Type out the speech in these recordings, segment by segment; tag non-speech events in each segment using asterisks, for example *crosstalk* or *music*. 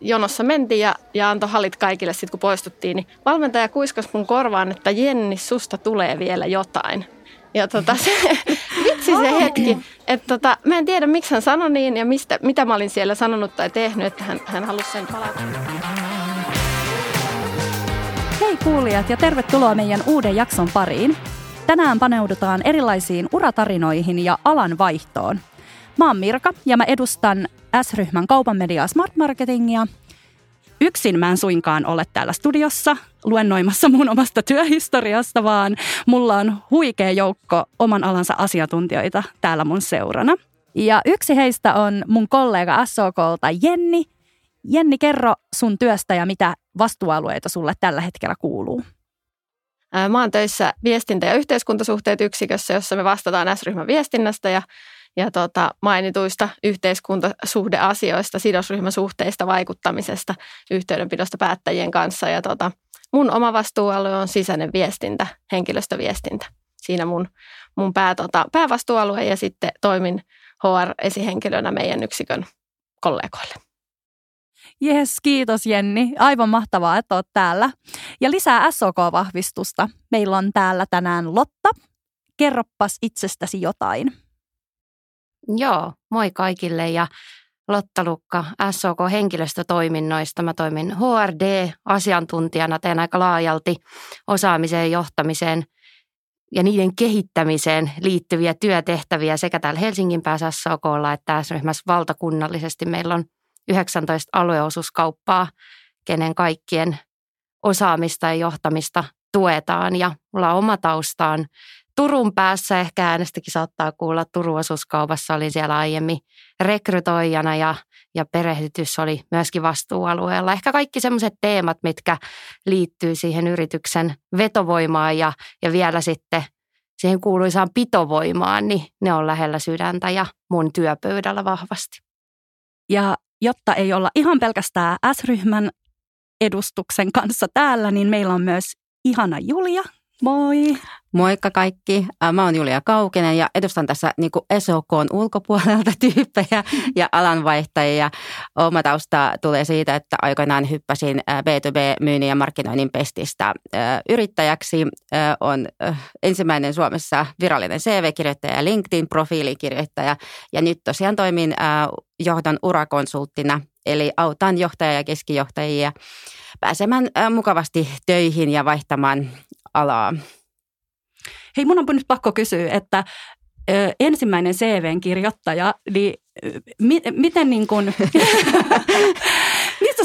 jonossa mentiin ja, ja antoi hallit kaikille sitten kun poistuttiin, niin valmentaja kuiskas mun korvaan, että Jenni, susta tulee vielä jotain. Ja tota, se, *laughs* vitsi se hetki, että tota, mä en tiedä miksi hän sanoi niin ja mistä, mitä mä olin siellä sanonut tai tehnyt, että hän, hän halusi sen palata. Hei kuulijat ja tervetuloa meidän uuden jakson pariin. Tänään paneudutaan erilaisiin uratarinoihin ja alan vaihtoon. Mä oon Mirka ja mä edustan S-ryhmän kaupan mediaa Smart Marketingia. Yksin mä en suinkaan ole täällä studiossa luennoimassa mun omasta työhistoriasta, vaan mulla on huikea joukko oman alansa asiantuntijoita täällä mun seurana. Ja yksi heistä on mun kollega SOKlta Jenni. Jenni, kerro sun työstä ja mitä vastuualueita sulle tällä hetkellä kuuluu. Mä oon töissä viestintä- ja yhteiskuntasuhteet yksikössä, jossa me vastataan S-ryhmän viestinnästä ja ja tota, mainituista yhteiskuntasuhdeasioista, sidosryhmäsuhteista, vaikuttamisesta, yhteydenpidosta päättäjien kanssa. Ja tota, mun oma vastuualue on sisäinen viestintä, henkilöstöviestintä. Siinä mun, mun pää, tota, päävastuualue ja sitten toimin HR-esihenkilönä meidän yksikön kollegoille. Jes, kiitos Jenni. Aivan mahtavaa, että olet täällä. Ja lisää SOK-vahvistusta. Meillä on täällä tänään Lotta. Kerroppas itsestäsi jotain. Joo, moi kaikille ja Lotta Lukka SOK henkilöstötoiminnoista. Mä toimin HRD-asiantuntijana, teen aika laajalti osaamiseen, johtamiseen ja niiden kehittämiseen liittyviä työtehtäviä sekä täällä Helsingin päässä SOKlla että tässä ryhmässä valtakunnallisesti. Meillä on 19 alueosuuskauppaa, kenen kaikkien osaamista ja johtamista tuetaan ja mulla oma taustaan Turun päässä ehkä äänestäkin saattaa kuulla. Turun osuuskaupassa olin siellä aiemmin rekrytoijana ja, ja perehdytys oli myöskin vastuualueella. Ehkä kaikki sellaiset teemat, mitkä liittyy siihen yrityksen vetovoimaan ja, ja vielä sitten siihen kuuluisaan pitovoimaan, niin ne on lähellä sydäntä ja mun työpöydällä vahvasti. Ja jotta ei olla ihan pelkästään S-ryhmän edustuksen kanssa täällä, niin meillä on myös ihana Julia. Moi! Moikka kaikki. Mä oon Julia Kaukinen ja edustan tässä niin SOKn ulkopuolelta *laughs* tyyppejä ja alanvaihtajia. Oma tausta tulee siitä, että aikoinaan hyppäsin B2B-myynnin ja markkinoinnin pestistä yrittäjäksi. On ensimmäinen Suomessa virallinen CV-kirjoittaja ja LinkedIn-profiilikirjoittaja ja nyt tosiaan toimin johdon urakonsulttina Eli autan johtajia ja keskijohtajia pääsemään mukavasti töihin ja vaihtamaan alaa. Hei, mun on nyt pakko kysyä, että ö, ensimmäinen CVn kirjoittaja, niin mi, miten niin kuin, *laughs*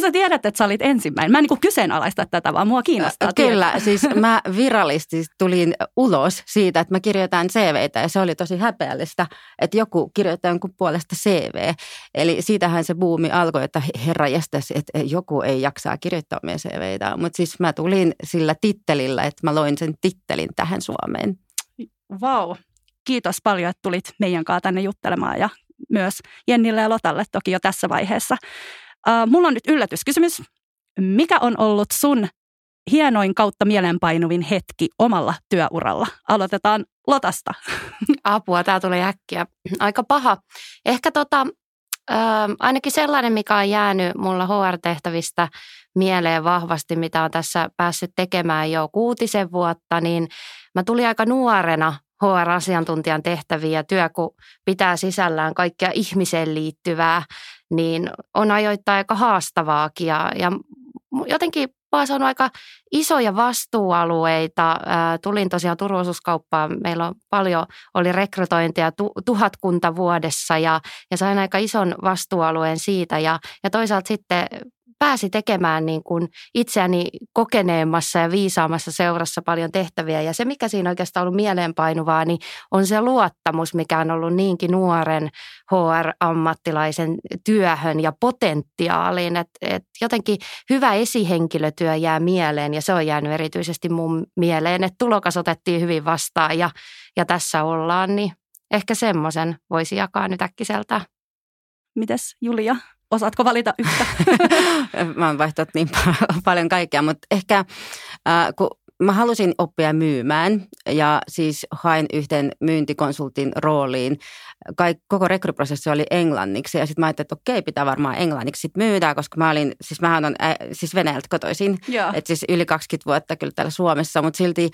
sä tiedät, että sä olit ensimmäinen? Mä en niin kyseenalaista tätä, vaan mua kiinnostaa Kyllä, tiedä. siis *laughs* mä virallisesti tulin ulos siitä, että mä kirjoitan CVtä ja se oli tosi häpeällistä, että joku kirjoittaa jonkun puolesta CV. Eli siitähän se buumi alkoi, että herra jästäs, että joku ei jaksaa kirjoittaa omia CVitä. Mutta siis mä tulin sillä tittelillä, että mä loin sen tittelin tähän Suomeen. Vau, wow. kiitos paljon, että tulit meidän kanssa tänne juttelemaan ja myös Jennille ja Lotalle toki jo tässä vaiheessa. Uh, mulla on nyt yllätyskysymys. Mikä on ollut sun hienoin kautta mielenpainuvin hetki omalla työuralla? Aloitetaan Lotasta. *laughs* Apua, tämä tulee äkkiä. Aika paha. Ehkä tota, äh, ainakin sellainen, mikä on jäänyt mulla HR-tehtävistä mieleen vahvasti, mitä on tässä päässyt tekemään jo kuutisen vuotta, niin mä tulin aika nuorena HR-asiantuntijan tehtäviä ja työ, kun pitää sisällään kaikkea ihmiseen liittyvää, niin on ajoittain aika haastavaakin ja, ja jotenkin vaan on aika isoja vastuualueita. tulin tosiaan turvallisuuskauppaan. Meillä on paljon, oli rekrytointia tu, tuhatkunta vuodessa ja, ja sain aika ison vastuualueen siitä. Ja, ja toisaalta sitten pääsi tekemään niin kuin itseäni kokeneemmassa ja viisaamassa seurassa paljon tehtäviä. Ja se, mikä siinä oikeastaan on ollut mieleenpainuvaa, niin on se luottamus, mikä on ollut niinkin nuoren HR-ammattilaisen työhön ja potentiaaliin. Että et jotenkin hyvä esihenkilötyö jää mieleen ja se on jäänyt erityisesti mun mieleen, että tulokas otettiin hyvin vastaan ja, ja tässä ollaan, niin ehkä semmoisen voisi jakaa nyt äkkiseltä. Mites Julia? Osaatko valita yhtä? *laughs* Mä oon vaihtanut niin paljon kaikkea, mutta ehkä äh, kun mä halusin oppia myymään ja siis hain yhten myyntikonsultin rooliin. Kaik, koko rekryprosessi oli englanniksi ja sitten mä ajattelin, että okei, pitää varmaan englanniksi sit myydä, koska mä olin, siis mähän on äh, siis Venäjältä kotoisin, että siis yli 20 vuotta kyllä täällä Suomessa, mutta silti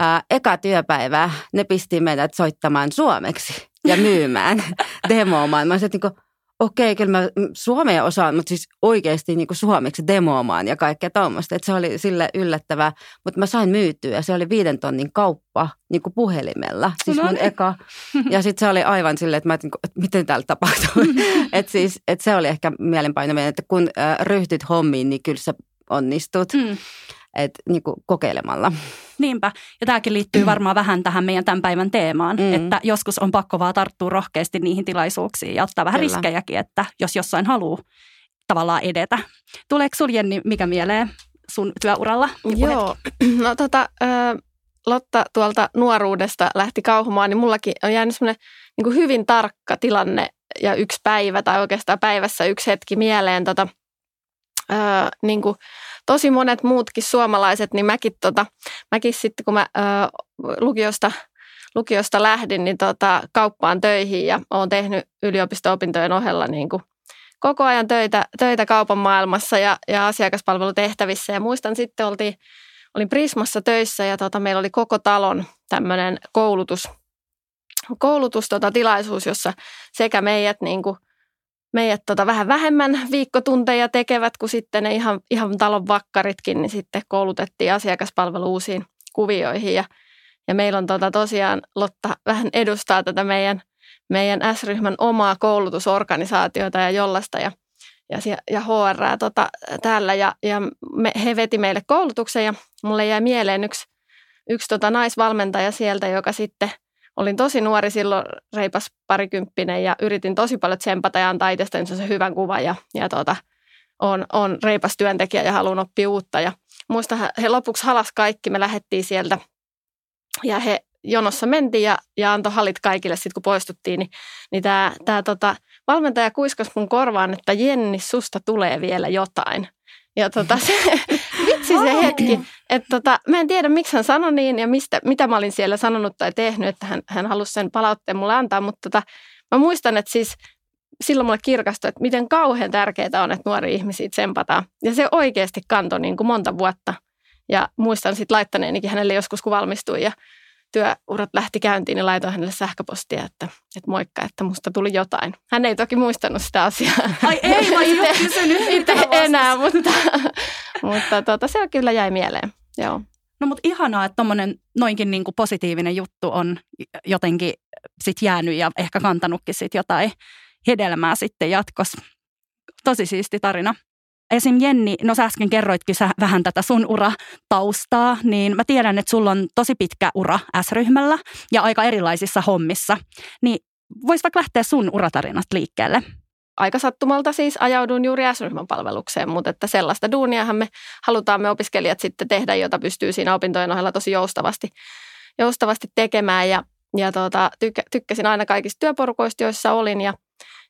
äh, eka työpäivä ne pisti meidät soittamaan suomeksi ja myymään, *laughs* demoamaan. Mä olisin, että niin okei, kyllä mä suomea osaan, mutta siis oikeasti niin kuin suomeksi demoamaan ja kaikkea tuommoista. Että se oli sille yllättävää, mutta mä sain myytyä ja se oli viiden tonnin kauppa niin kuin puhelimella. Siis no mun niin. eka. *laughs* Ja sitten se oli aivan silleen, että, mä, että, että miten täällä tapahtuu. *laughs* että siis, että se oli ehkä mielenpainaminen, että kun äh, ryhtyt hommiin, niin kyllä sä onnistut. Mm et, niin kuin kokeilemalla. Niinpä. Ja tämäkin liittyy varmaan vähän tähän meidän tämän päivän teemaan, mm. että joskus on pakko vaan tarttua rohkeasti niihin tilaisuuksiin ja ottaa vähän Kyllä. riskejäkin, että jos jossain haluaa tavallaan edetä. Tuleeko sinulle Jenni mikä mieleen sun työuralla? Joo, *clears throat* no tota, Lotta tuolta nuoruudesta lähti kauhumaan, niin mullakin on jäänyt semmoinen niin hyvin tarkka tilanne ja yksi päivä tai oikeastaan päivässä yksi hetki mieleen. Tota, ää, niin kuin, tosi monet muutkin suomalaiset, niin mäkin, tota, mäkin sitten kun mä ö, lukiosta, lukiosta lähdin, niin tota, kauppaan töihin ja olen tehnyt yliopisto-opintojen ohella niin kuin koko ajan töitä, töitä kaupan maailmassa ja, ja asiakaspalvelutehtävissä. Ja muistan sitten oltiin, olin Prismassa töissä ja tota, meillä oli koko talon tämmöinen koulutus, koulutus tota, tilaisuus, jossa sekä meidät niin kuin meidät tota vähän vähemmän viikkotunteja tekevät kuin sitten ne ihan, ihan talon vakkaritkin, niin sitten koulutettiin asiakaspalvelu uusiin kuvioihin. Ja, ja meillä on tota tosiaan, Lotta vähän edustaa tätä meidän, meidän S-ryhmän omaa koulutusorganisaatiota ja jollasta ja, ja, ja HR tota, täällä. Ja, ja me, he veti meille koulutuksen ja mulle jäi mieleen yksi, yksi tota naisvalmentaja sieltä, joka sitten – olin tosi nuori silloin, reipas parikymppinen ja yritin tosi paljon tsempata ja antaa itsestäni se hyvän kuvan ja, ja tota, on, on reipas työntekijä ja haluan oppia uutta. Ja muista he lopuksi halas kaikki, me lähdettiin sieltä ja he jonossa mentiin ja, ja antoi halit kaikille sitten kun poistuttiin, niin, niin tämä tää tota, valmentaja kuiskasi mun korvaan, että Jenni, susta tulee vielä jotain. Ja tota, *laughs* se, vitsi se hetki, että tota, mä en tiedä miksi hän sanoi niin ja mistä, mitä mä olin siellä sanonut tai tehnyt, että hän, hän halusi sen palautteen mulle antaa, mutta tota, mä muistan, että siis silloin mulle kirkastui, että miten kauhean tärkeää on, että nuoria ihmisiä tsempataan. Ja se oikeasti kantoi niin kuin monta vuotta. Ja muistan sitten laittaneenikin hänelle joskus, kun valmistui ja työurat lähti käyntiin, niin laitoin hänelle sähköpostia, että, että moikka, että musta tuli jotain. Hän ei toki muistanut sitä asiaa. Ai ei, mä itse, kysynyt itse enää, mutta, mutta tuota, se kyllä jäi mieleen. Joo. No mutta ihanaa, että tuommoinen noinkin niin kuin positiivinen juttu on jotenkin sit jäänyt ja ehkä kantanutkin sit jotain hedelmää sitten jatkossa. Tosi siisti tarina. Esim. Jenni, no sä äsken kerroitkin sä vähän tätä sun urataustaa, niin mä tiedän, että sulla on tosi pitkä ura S-ryhmällä ja aika erilaisissa hommissa. Niin vois vaikka lähteä sun uratarinasta liikkeelle? Aika sattumalta siis ajaudun juuri S-ryhmän palvelukseen, mutta että sellaista duuniahan me halutaan me opiskelijat sitten tehdä, jota pystyy siinä opintojen ohella tosi joustavasti, joustavasti tekemään. Ja, ja tuota, tykkä, tykkäsin aina kaikista työporukoista, joissa olin ja –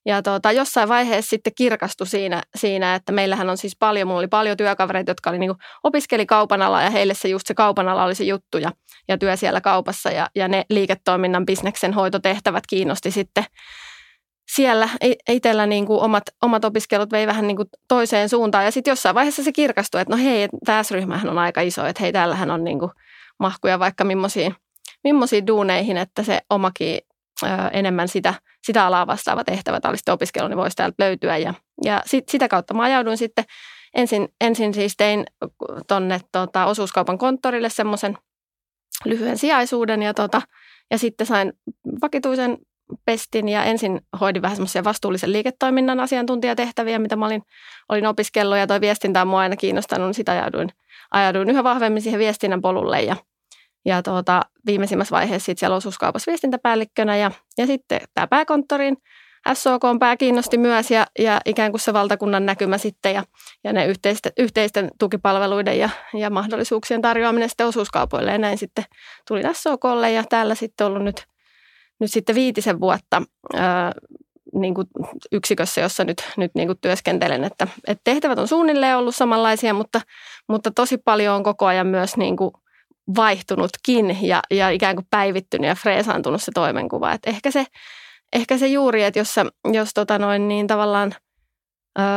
ja tuota, jossain vaiheessa sitten kirkastui siinä, siinä, että meillähän on siis paljon, mulla oli paljon työkavereita, jotka oli niin kuin, opiskeli kaupan alaa ja heille se just se kaupan ala oli se juttu ja, ja työ siellä kaupassa ja, ja ne liiketoiminnan bisneksen hoitotehtävät kiinnosti sitten siellä itsellä niin kuin omat, omat opiskelut vei vähän niin kuin toiseen suuntaan. Ja sitten jossain vaiheessa se kirkastui, että no hei, tämä ryhmähän on aika iso, että hei, täällähän on niin kuin mahkuja vaikka millaisiin, duuneihin, että se omakin enemmän sitä – sitä alaa vastaava tehtävä tai sitten opiskelu, niin voisi täältä löytyä. Ja, ja sit, sitä kautta mä ajauduin sitten, ensin, ensin siis tein tuonne tota, osuuskaupan konttorille semmoisen lyhyen sijaisuuden ja, tota, ja sitten sain vakituisen pestin ja ensin hoidin vähän semmoisia vastuullisen liiketoiminnan asiantuntijatehtäviä, mitä mä olin, olin opiskellut ja toi viestintä on mua aina kiinnostanut, niin sitä ajauduin, ajauduin yhä vahvemmin siihen viestinnän polulle ja ja tuota, viimeisimmässä vaiheessa siellä osuuskaupassa viestintäpäällikkönä ja, ja sitten tämä pääkonttorin SOK on pää kiinnosti myös ja, ja ikään kuin se valtakunnan näkymä sitten ja, ja ne yhteisten, yhteisten tukipalveluiden ja, ja mahdollisuuksien tarjoaminen sitten osuuskaupoille. Ja näin sitten tuli SOKlle ja täällä sitten ollut nyt, nyt sitten viitisen vuotta ää, niin kuin yksikössä, jossa nyt, nyt niin kuin työskentelen, että, että tehtävät on suunnilleen ollut samanlaisia, mutta, mutta tosi paljon on koko ajan myös niin kuin vaihtunutkin ja, ja ikään kuin päivittynyt ja freesaantunut se toimenkuva. Et ehkä, se, ehkä se juuri, että jos, jos tota noin, niin tavallaan –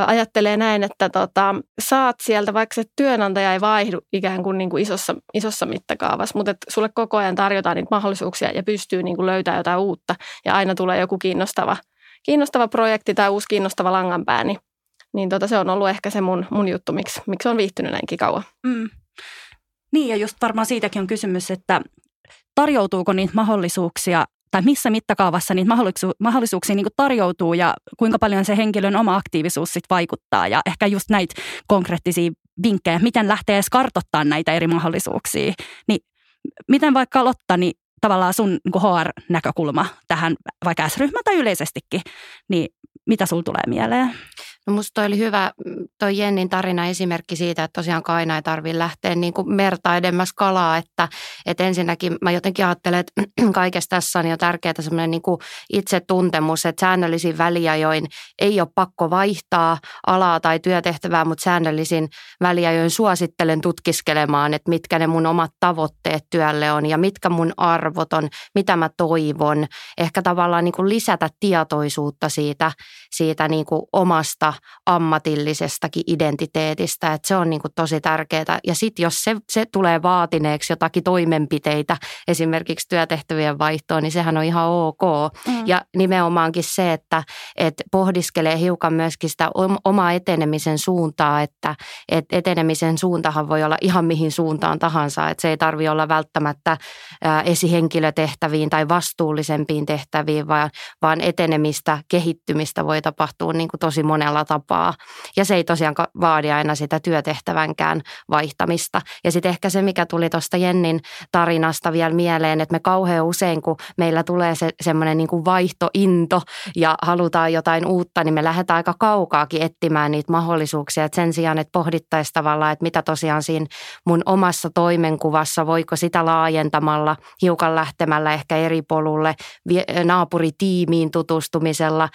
ajattelee näin, että tota, saat sieltä, vaikka se työnantaja ei vaihdu ikään kuin, niin kuin isossa, isossa mittakaavassa, mutta että sulle koko ajan tarjotaan niitä mahdollisuuksia ja pystyy niin kuin löytämään jotain uutta ja aina tulee joku kiinnostava, kiinnostava projekti tai uusi kiinnostava langanpää, niin, niin tota, se on ollut ehkä se mun, mun juttu, miksi, miksi on viihtynyt näinkin kauan. Mm. Niin ja just varmaan siitäkin on kysymys, että tarjoutuuko niitä mahdollisuuksia tai missä mittakaavassa niitä mahdollisu- mahdollisuuksia niin tarjoutuu ja kuinka paljon se henkilön oma aktiivisuus sit vaikuttaa. Ja ehkä just näitä konkreettisia vinkkejä, miten lähtee edes kartoittamaan näitä eri mahdollisuuksia. Niin miten vaikka Lotta, niin tavallaan sun niin HR-näkökulma tähän vaikka S-ryhmä tai yleisestikin, niin mitä sulla tulee mieleen? No musta toi oli hyvä toi Jennin tarina esimerkki siitä, että tosiaan aina ei tarvitse lähteä niin kuin merta edemmäs kalaa, että, että ensinnäkin mä jotenkin ajattelen, että *clears throat* kaikessa tässä on jo tärkeää semmoinen niin kuin itsetuntemus, että säännöllisin väliajoin ei ole pakko vaihtaa alaa tai työtehtävää, mutta säännöllisin väliajoin suosittelen tutkiskelemaan, että mitkä ne mun omat tavoitteet työlle on ja mitkä mun arvot on, mitä mä toivon. Ehkä tavallaan niin kuin lisätä tietoisuutta siitä, siitä niin kuin omasta ammatillisestakin identiteetistä, että se on niin kuin tosi tärkeää. Ja sitten jos se, se tulee vaatineeksi jotakin toimenpiteitä, esimerkiksi työtehtävien vaihtoon, niin sehän on ihan ok. Mm. Ja nimenomaankin se, että, että pohdiskelee hiukan myöskin sitä omaa etenemisen suuntaa, että, että etenemisen suuntahan voi olla ihan mihin suuntaan tahansa, että se ei tarvi olla välttämättä esihenkilötehtäviin tai vastuullisempiin tehtäviin, vaan, vaan etenemistä, kehittymistä voi tapahtua niin kuin tosi monella tapaa. Ja se ei tosiaan vaadi aina sitä työtehtävänkään vaihtamista. Ja sitten ehkä se, mikä tuli tuosta Jennin tarinasta vielä mieleen, että me kauhean usein, kun meillä tulee se semmoinen niin kuin vaihtointo ja halutaan jotain uutta, niin me lähdetään aika kaukaakin etsimään niitä mahdollisuuksia. Et sen sijaan, että pohdittaisiin tavallaan, että mitä tosiaan siinä mun omassa toimenkuvassa, voiko sitä laajentamalla, hiukan lähtemällä ehkä eri polulle, naapuritiimiin tutustumisella,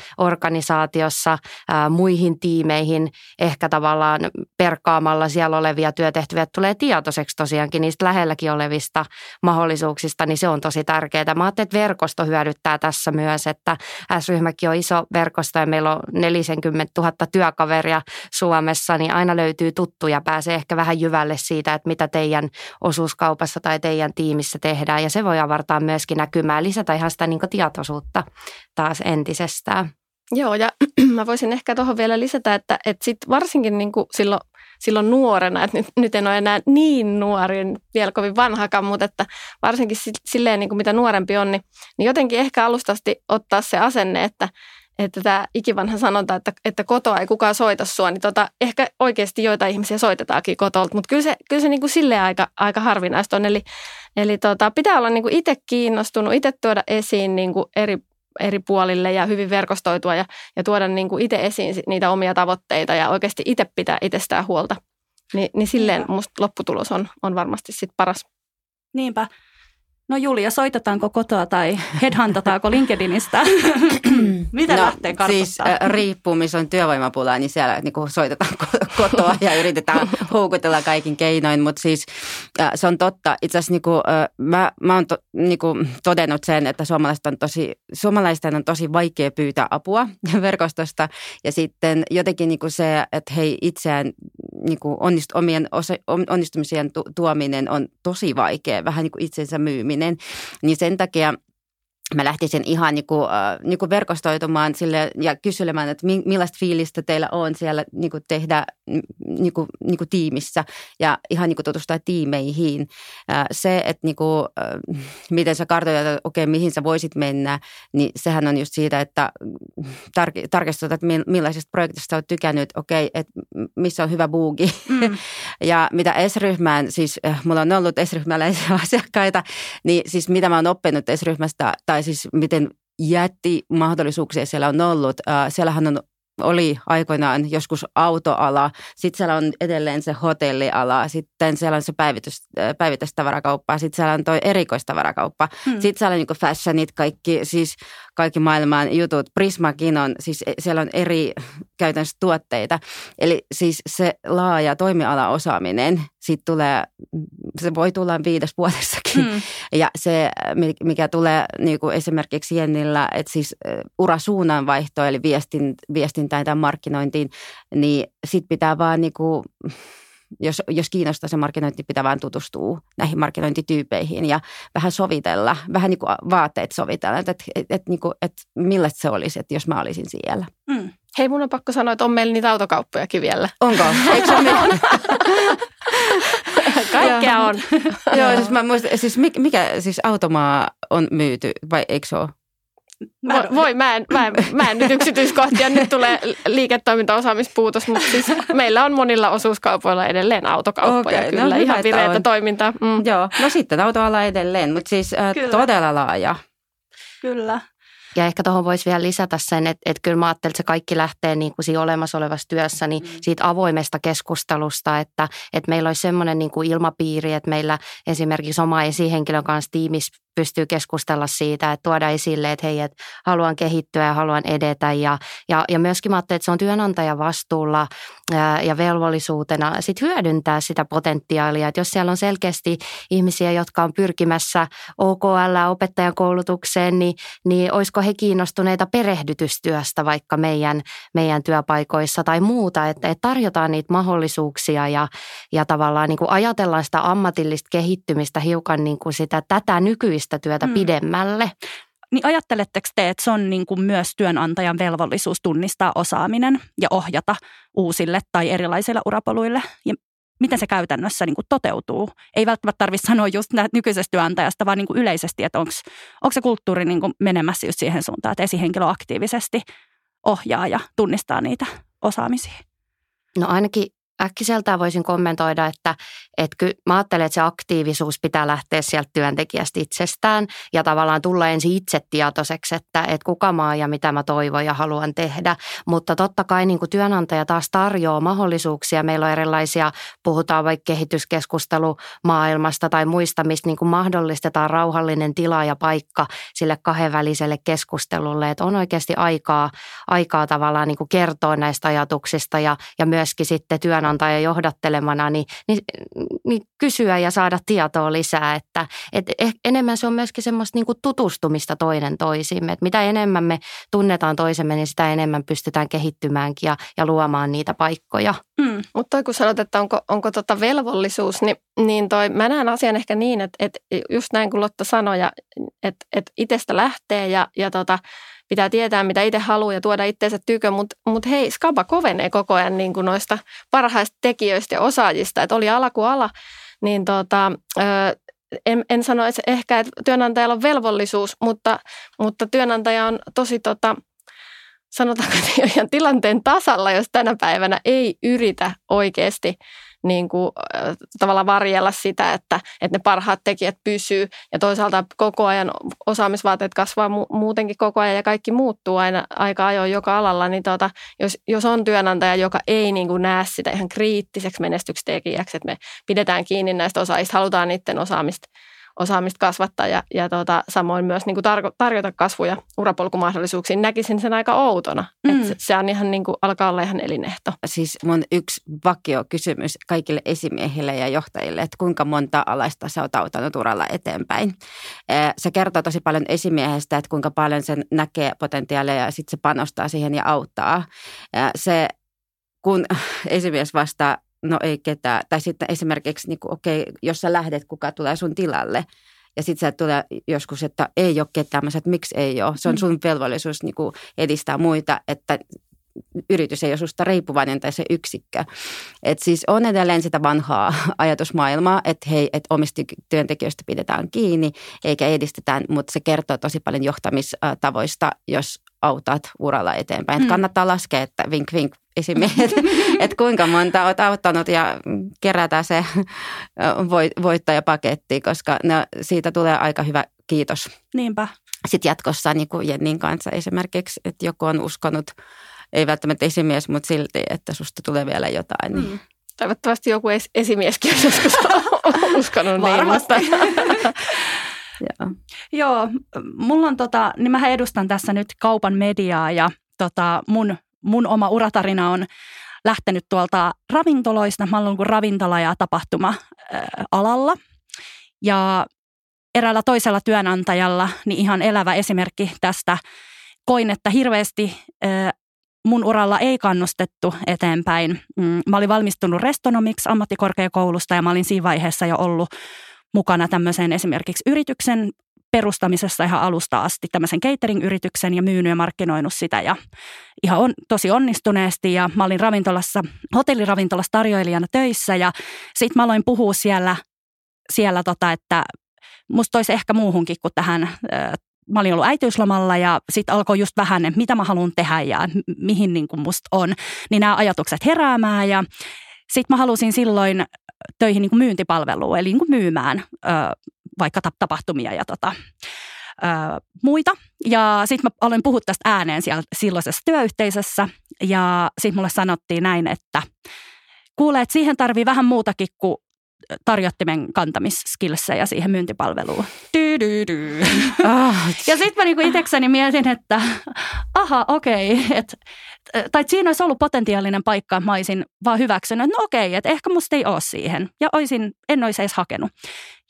organisaatiossa, ää, muihin tiimeihin ehkä tavallaan perkaamalla siellä olevia työtehtäviä, tulee tietoiseksi tosiaankin niistä lähelläkin olevista mahdollisuuksista, niin se on tosi tärkeää. Mä ajattelin, että verkosto hyödyttää tässä myös, että S-ryhmäkin on iso verkosto ja meillä on 40 000 työkaveria Suomessa, niin aina löytyy tuttuja, pääsee ehkä vähän jyvälle siitä, että mitä teidän osuuskaupassa tai teidän tiimissä tehdään ja se voi avartaa myöskin näkymään, lisätä ihan sitä niin tietoisuutta taas entisestään. Joo, ja *clears throat* mä voisin ehkä tuohon vielä lisätä, että, että sit varsinkin niin kuin silloin, silloin nuorena, että nyt, nyt en ole enää niin nuori, vielä kovin vanhakaan, mutta että varsinkin silleen, niin kuin mitä nuorempi on, niin, niin jotenkin ehkä alustasti ottaa se asenne, että, että tämä ikivanha sanonta, että, että kotoa ei kukaan soita sua, niin tota, ehkä oikeasti joita ihmisiä soitetaankin kotolta, mutta kyllä se, kyllä se niin kuin silleen aika, aika harvinaista on. Eli, eli tota, pitää olla niin kuin itse kiinnostunut, itse tuoda esiin niin kuin eri eri puolille ja hyvin verkostoitua ja, ja tuoda niin kuin itse esiin niitä omia tavoitteita ja oikeasti itse pitää itsestään huolta. Ni, niin silleen musta lopputulos on, on varmasti sit paras. Niinpä. No Julia, soitetaanko kotoa tai headhuntataanko LinkedInistä? *clears throat* Mitä no, lähtee Siis äh, riippuu, missä on työvoimapula, niin siellä niin kuin soitetaan kotoa ja yritetään *laughs* houkutella kaikin keinoin. Mutta siis äh, se on totta. Itse asiassa niin kuin, äh, mä, mä oon to, niin kuin todennut sen, että suomalaiset on tosi, suomalaisten on tosi vaikea pyytää apua *laughs* verkostosta. Ja sitten jotenkin niin kuin se, että hei itseään niin kuin onnist, omien osa, onnistumisien tuominen on tosi vaikea, vähän niin kuin itsensä myyminen. Niin sen takia mä lähtisin ihan niin kuin, äh, niin kuin verkostoitumaan sille ja kyselemään, että millaista fiilistä teillä on siellä niin kuin tehdä niin kuin, niin kuin tiimissä ja ihan niin kuin tutustua tiimeihin. Äh, se, että niin kuin, äh, miten sä kartoitat, että okei, okay, mihin sä voisit mennä, niin sehän on just siitä, että tar- tarkistut, että millaisesta projektista sä oot tykännyt, okei, okay, että missä on hyvä buugi. Mm. *laughs* ja mitä S-ryhmään, siis mulla on ollut S-ryhmäläisiä *laughs* asiakkaita, niin siis mitä mä oon oppinut S-ryhmästä tai tai siis miten jätti mahdollisuuksia siellä on ollut. Siellähän on oli aikoinaan joskus autoala, sitten siellä on edelleen se hotelliala, sitten siellä on se päivitys, päivitystavarakauppa, sitten siellä on toi erikoistavarakauppa, hmm. sitten siellä on niin fashionit, kaikki, siis kaikki maailman jutut. Prismakin on, siis siellä on eri *laughs* käytännössä tuotteita. Eli siis se laaja toimiala osaaminen, siitä tulee, se voi tulla viides vuodessakin. Hmm. *laughs* Ja se, mikä tulee niin kuin esimerkiksi Jennillä, että siis urasuunnanvaihto, eli viestin, viestintään tai markkinointiin, niin sit pitää vaan niin kuin, jos, jos kiinnostaa se markkinointi, pitää vaan tutustua näihin markkinointityypeihin ja vähän sovitella, vähän niin kuin vaatteet sovitella, että, että, että, niin kuin, että millaista se olisi, että jos mä olisin siellä. Mm. Hei, mun on pakko sanoa, että on meillä niitä autokauppojakin vielä. Onko? Eikö se ole *laughs* *laughs* Kaikkea on. Joo, siis, mä muistan, siis mikä siis automaa on myyty vai eikö se ole? Mä voi, mä en, mä, en, mä en nyt yksityiskohtia, nyt *laughs* tulee liiketoimintaosaamispuutos, mutta siis meillä on monilla osuuskaupoilla edelleen autokauppoja okay, no kyllä, no, ihan vireitä toimintaa. Mm. Joo, no sitten autoala edelleen, mutta siis äh, todella laaja. Kyllä. Ja ehkä tuohon voisi vielä lisätä sen, että, että kyllä mä ajattelen, että se kaikki lähtee niin kuin siinä olemassa olevassa työssä, niin mm. siitä avoimesta keskustelusta, että, että meillä olisi semmoinen niin kuin ilmapiiri, että meillä esimerkiksi oma esihenkilön kanssa tiimissä pystyy keskustella siitä, että tuoda esille, että hei, että haluan kehittyä ja haluan edetä. Ja, ja, ja myöskin mä että se on työnantajan vastuulla ja, velvollisuutena sit hyödyntää sitä potentiaalia. Että jos siellä on selkeästi ihmisiä, jotka on pyrkimässä OKL-opettajan koulutukseen, niin, niin olisiko he kiinnostuneita perehdytystyöstä vaikka meidän, meidän työpaikoissa tai muuta, että, että tarjotaan niitä mahdollisuuksia ja, ja tavallaan niin kuin ajatellaan sitä ammatillista kehittymistä hiukan niin kuin sitä tätä nykyistä sitä työtä mm. pidemmälle. Niin ajatteletteko te, että se on niin kuin myös työnantajan velvollisuus tunnistaa osaaminen ja ohjata uusille tai erilaisille urapoluille? Ja miten se käytännössä niin kuin toteutuu? Ei välttämättä tarvitse sanoa just nykyisestä työnantajasta, vaan niin kuin yleisesti, että onko se kulttuuri niin kuin menemässä just siihen suuntaan, että esihenkilö aktiivisesti ohjaa ja tunnistaa niitä osaamisia? No ainakin äkkiseltään voisin kommentoida, että, että kyllä mä ajattelen, että se aktiivisuus pitää lähteä sieltä työntekijästä itsestään ja tavallaan tulla ensin itse tietoiseksi, että, että kuka mä oon ja mitä mä toivon ja haluan tehdä. Mutta totta kai niin kuin työnantaja taas tarjoaa mahdollisuuksia. Meillä on erilaisia, puhutaan vaikka kehityskeskustelumaailmasta tai muista, mistä niin kuin mahdollistetaan rauhallinen tila ja paikka sille kahdenväliselle keskustelulle, että on oikeasti aikaa, aikaa tavallaan niin kuin kertoa näistä ajatuksista ja, ja myöskin sitten työn työnantaja johdattelemana, niin, niin, niin kysyä ja saada tietoa lisää. Että, et eh, enemmän se on myöskin semmoista niin kuin tutustumista toinen toisiimme. Että mitä enemmän me tunnetaan toisemme, niin sitä enemmän pystytään kehittymäänkin ja, ja luomaan niitä paikkoja. Mm. Mutta kun sanot, että onko, onko tota velvollisuus, niin, niin toi, mä näen asian ehkä niin, että, että just näin kuin Lotta sanoi, että, että itsestä lähtee ja, ja tota, pitää tietää, mitä itse haluaa ja tuoda itseensä tykö, mutta mut hei, skaba kovenee koko ajan niin kuin noista parhaista tekijöistä ja osaajista, että oli ala kuin ala, niin tota, ö, en, en sano että ehkä, että työnantajalla on velvollisuus, mutta, mutta työnantaja on tosi tota, sanotaanko ihan tilanteen tasalla, jos tänä päivänä ei yritä oikeasti niin kuin, tavallaan varjella sitä, että, että ne parhaat tekijät pysyy. Ja toisaalta koko ajan osaamisvaateet kasvaa mu- muutenkin koko ajan ja kaikki muuttuu aina aika ajoin joka alalla. Niin tuota, jos, jos on työnantaja, joka ei niin kuin näe sitä ihan kriittiseksi menestyksetekijäksi, että me pidetään kiinni näistä osaajista, halutaan niiden osaamista osaamista kasvattaa ja, ja tota, samoin myös niin kuin tarko, tarjota kasvuja urapolkumahdollisuuksiin. Näkisin sen aika outona, mm. että se on ihan niin kuin, alkaa olla ihan elinehto. Siis mun yksi vakio kysymys kaikille esimiehille ja johtajille, että kuinka monta alaista sä oot auttanut uralla eteenpäin. Se kertoo tosi paljon esimiehestä, että kuinka paljon sen näkee potentiaalia ja sitten se panostaa siihen ja auttaa. Se kun *laughs* esimies vastaa no ei ketään. Tai sitten esimerkiksi, niin kuin, okei, okay, jos sä lähdet, kuka tulee sun tilalle. Ja sitten sä tulee joskus, että ei ole ketään. Mä sanon, että miksi ei ole. Se on mm. sun velvollisuus niin kuin edistää muita, että yritys ei ole susta riippuvainen tai se yksikkö. Et siis on edelleen sitä vanhaa *laughs* ajatusmaailmaa, että hei, että omista työntekijöistä pidetään kiinni eikä edistetään, mutta se kertoo tosi paljon johtamistavoista, jos autat uralla eteenpäin. Mm. kannattaa laskea, että vink vink esimiehet, *laughs* että kuinka monta olet auttanut ja kerätä se *laughs* voittajapaketti, koska ne, siitä tulee aika hyvä kiitos. Niinpä. Sitten jatkossa niin kuin Jennin kanssa esimerkiksi, että joku on uskonut, ei välttämättä esimies, mutta silti, että susta tulee vielä jotain. Niin. Mm. Toivottavasti joku es- esimieskin on joskus *laughs* uskonut niin, mutta Joo. Joo, mulla on tota, niin mä edustan tässä nyt kaupan mediaa ja tota, mun, mun oma uratarina on lähtenyt tuolta ravintoloista. Mä olen ravintola- ja tapahtuma-alalla. Ja eräällä toisella työnantajalla, niin ihan elävä esimerkki tästä, koin, että hirveästi mun uralla ei kannustettu eteenpäin. Mm, mä olin valmistunut restonomiksi ammattikorkeakoulusta ja mä olin siinä vaiheessa jo ollut mukana tämmöisen esimerkiksi yrityksen perustamisessa ihan alusta asti tämmöisen catering-yrityksen ja myynyt ja markkinoinut sitä ja ihan on, tosi onnistuneesti ja mä olin ravintolassa, hotelliravintolassa tarjoilijana töissä ja sitten mä aloin puhua siellä, siellä tota, että musta olisi ehkä muuhunkin kuin tähän mä olin ollut äitiyslomalla ja sitten alkoi just vähän, että mitä mä haluan tehdä ja mihin niin kuin musta on. Niin nämä ajatukset heräämään ja sitten mä halusin silloin töihin niin kuin myyntipalveluun, eli niin kuin myymään ö, vaikka tapahtumia ja tota, ö, muita. Ja sitten mä aloin puhua tästä ääneen siellä silloisessa työyhteisössä ja sitten mulle sanottiin näin, että kuulee, että siihen tarvii vähän muutakin kuin tarjottimen kantamisskillsejä siihen myyntipalveluun. Dy-dy-dy. Ah, ja sitten mä niinku itsekseni mietin, että aha, okei, okay, et, tai siinä olisi ollut potentiaalinen paikka, mä olisin vaan hyväksynyt, että no okei, että ehkä musta ei ole siihen. Ja olisin, en olisi edes hakenut.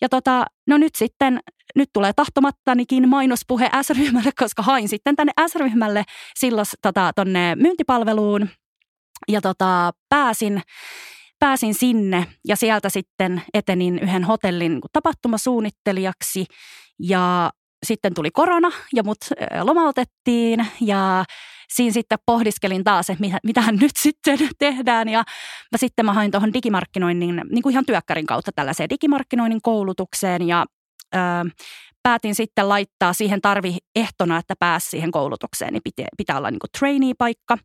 Ja tota, no nyt sitten, nyt tulee tahtomattanikin mainospuhe S-ryhmälle, koska hain sitten tänne S-ryhmälle silloin tota, tonne myyntipalveluun. Ja tota, pääsin pääsin sinne ja sieltä sitten etenin yhden hotellin tapahtumasuunnittelijaksi. Ja sitten tuli korona ja mut lomautettiin ja siinä sitten pohdiskelin taas, että mitä, nyt *laughs* sitten tehdään. Ja mä sitten mä hain tuohon digimarkkinoinnin, niin kuin ihan työkkärin kautta tällaiseen digimarkkinoinnin koulutukseen. Ja päätin sitten laittaa siihen tarvi ehtona, että pääsi siihen koulutukseen, niin pitää, pitää olla niin kuin trainee-paikka.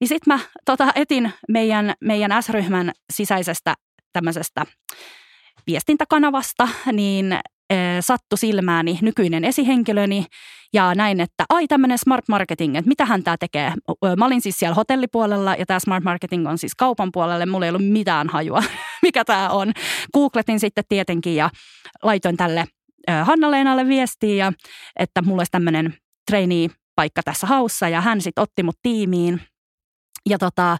Niin sitten mä tota, etin meidän, meidän S-ryhmän sisäisestä tämmöisestä viestintäkanavasta, niin e, sattu silmääni nykyinen esihenkilöni ja näin, että ai tämmöinen smart marketing, että mitähän tämä tekee. Mä olin siis siellä hotellipuolella ja tämä smart marketing on siis kaupan puolelle. Mulla ei ollut mitään hajua, *laughs* mikä tämä on. Googletin sitten tietenkin ja laitoin tälle Hanna-Leenalle viestiä, että mulla olisi tämmöinen trainee-paikka tässä haussa ja hän sitten otti mut tiimiin. Ja tota,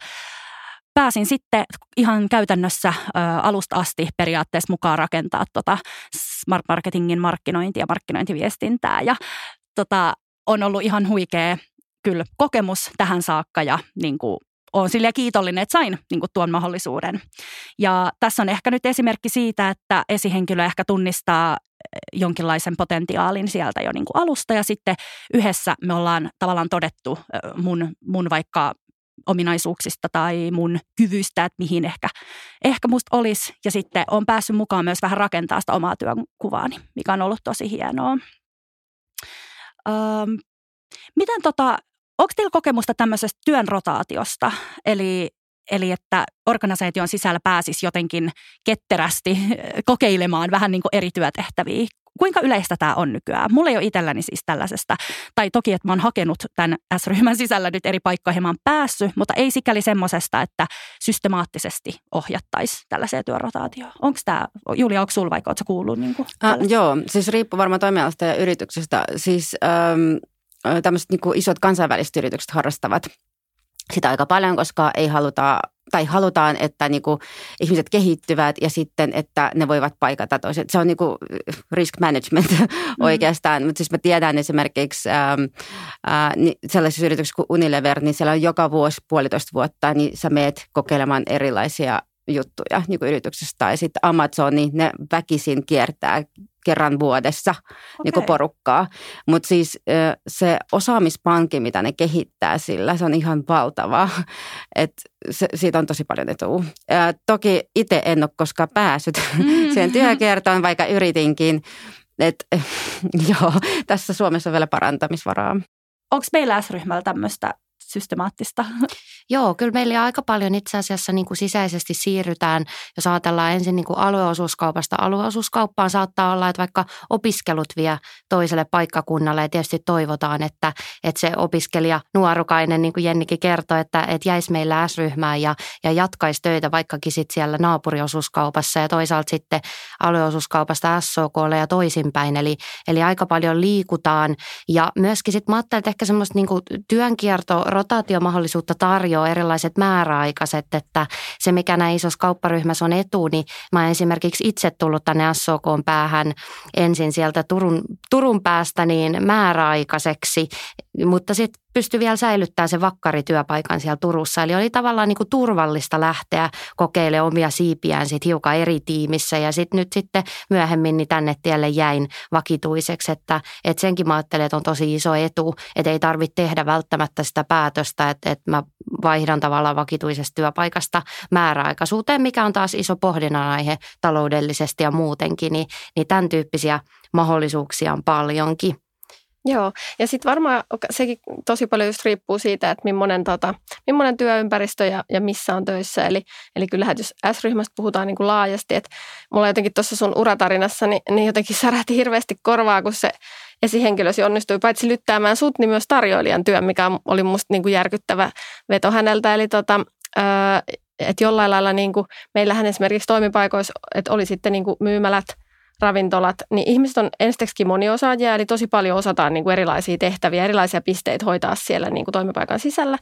pääsin sitten ihan käytännössä ö, alusta asti periaatteessa mukaan rakentaa tota smart marketingin markkinointia ja markkinointiviestintää. Ja tota, on ollut ihan huikea kyllä kokemus tähän saakka ja niin kuin, olen sille kiitollinen, että sain niin kuin, tuon mahdollisuuden. Ja tässä on ehkä nyt esimerkki siitä, että esihenkilö ehkä tunnistaa jonkinlaisen potentiaalin sieltä jo niin kuin alusta ja sitten yhdessä me ollaan tavallaan todettu mun, mun vaikka ominaisuuksista tai mun kyvyistä, että mihin ehkä, ehkä musta olisi. Ja sitten on päässyt mukaan myös vähän rakentaa sitä omaa työnkuvaani, mikä on ollut tosi hienoa. Öm, miten tota, onko teillä kokemusta tämmöisestä työn rotaatiosta? Eli Eli että organisaation sisällä pääsisi jotenkin ketterästi kokeilemaan vähän niin kuin eri työtehtäviä. Kuinka yleistä tämä on nykyään? Mulla ei ole itselläni siis tällaisesta. Tai toki, että mä oon hakenut tämän S-ryhmän sisällä nyt eri paikkoihin, mä oon päässyt, mutta ei sikäli semmoisesta, että systemaattisesti ohjattaisi tällaiseen työrotaatioon. Onko tämä, Julia, onko sulla vaikka, ootko kuullut? Niin kuin äh, joo, siis riippuu varmaan toimialasta ja yrityksestä. Siis ähm, tämmöiset niin isot kansainväliset yritykset harrastavat sitä aika paljon, koska ei haluta tai halutaan, että niinku ihmiset kehittyvät ja sitten, että ne voivat paikata toiset. Se on niinku risk management mm. oikeastaan, mutta siis mä tiedän esimerkiksi ähm, äh, niin sellaisissa yrityksissä kuin Unilever, niin siellä on joka vuosi puolitoista vuotta, niin sä meet kokeilemaan erilaisia juttuja niin kuin yrityksestä. Tai sitten Amazon, niin ne väkisin kiertää kerran vuodessa okay. niin kuin porukkaa. Mutta siis se osaamispankki, mitä ne kehittää sillä, se on ihan valtava. *laughs* Et se, siitä on tosi paljon etua. Ja toki itse en ole koskaan päässyt mm-hmm. *laughs* siihen työkertaan, vaikka yritinkin. Et, *laughs* joo, tässä Suomessa on vielä parantamisvaraa. Onko meillä S-ryhmällä tämmöistä systemaattista? *laughs* Joo, kyllä meillä aika paljon itse asiassa niin kuin sisäisesti siirrytään, jos ajatellaan ensin niin kuin alueosuuskaupasta. Alueosuuskauppaan saattaa olla, että vaikka opiskelut vie toiselle paikkakunnalle ja tietysti toivotaan, että, että se opiskelija nuorukainen, niin kuin Jennikin kertoi, että, että jäisi meillä S-ryhmään ja, ja jatkaisi töitä vaikkakin sitten siellä naapuriosuuskaupassa ja toisaalta sitten alueosuuskaupasta SOKlle ja toisinpäin. Eli, eli aika paljon liikutaan ja myöskin sitten mä ajattelin, että ehkä semmoista niin kuin työnkierto, rotaatiomahdollisuutta tarjoaa erilaiset määräaikaiset, että se mikä näin isossa kaupparyhmässä on etu, niin mä esimerkiksi itse tullut tänne SOK päähän ensin sieltä Turun, Turun päästä niin määräaikaiseksi, mutta sitten pystyi vielä säilyttämään se vakkarityöpaikan siellä Turussa. Eli oli tavallaan niin kuin turvallista lähteä kokeilemaan omia siipiään sit hiukan eri tiimissä. Ja sitten nyt sitten myöhemmin niin tänne tielle jäin vakituiseksi, että, että senkin mä ajattelen, että on tosi iso etu, että ei tarvitse tehdä välttämättä sitä päätöstä, että, että mä vaihdan tavallaan vakituisesta työpaikasta määräaikaisuuteen, mikä on taas iso pohdinnan aihe taloudellisesti ja muutenkin, niin, niin tämän tyyppisiä mahdollisuuksia on paljonkin. Joo, ja sitten varmaan sekin tosi paljon just riippuu siitä, että millainen, tota, millainen työympäristö ja, ja missä on töissä. Eli, eli kyllähän jos S-ryhmästä puhutaan niin kuin laajasti, että mulla jotenkin tuossa sun uratarinassa, niin, niin jotenkin särähti hirveästi korvaa, kun se esihenkilösi onnistui paitsi lyttäämään sut, niin myös tarjoilijan työn, mikä oli musta niin kuin järkyttävä veto häneltä. Eli tota, että jollain lailla niin kuin, meillähän esimerkiksi toimipaikoissa, että oli sitten niin kuin myymälät – ravintolat, niin ihmiset on ensiksi moniosaajia, eli tosi paljon osataan niin kuin erilaisia tehtäviä, erilaisia pisteitä hoitaa siellä niin kuin toimipaikan sisällä.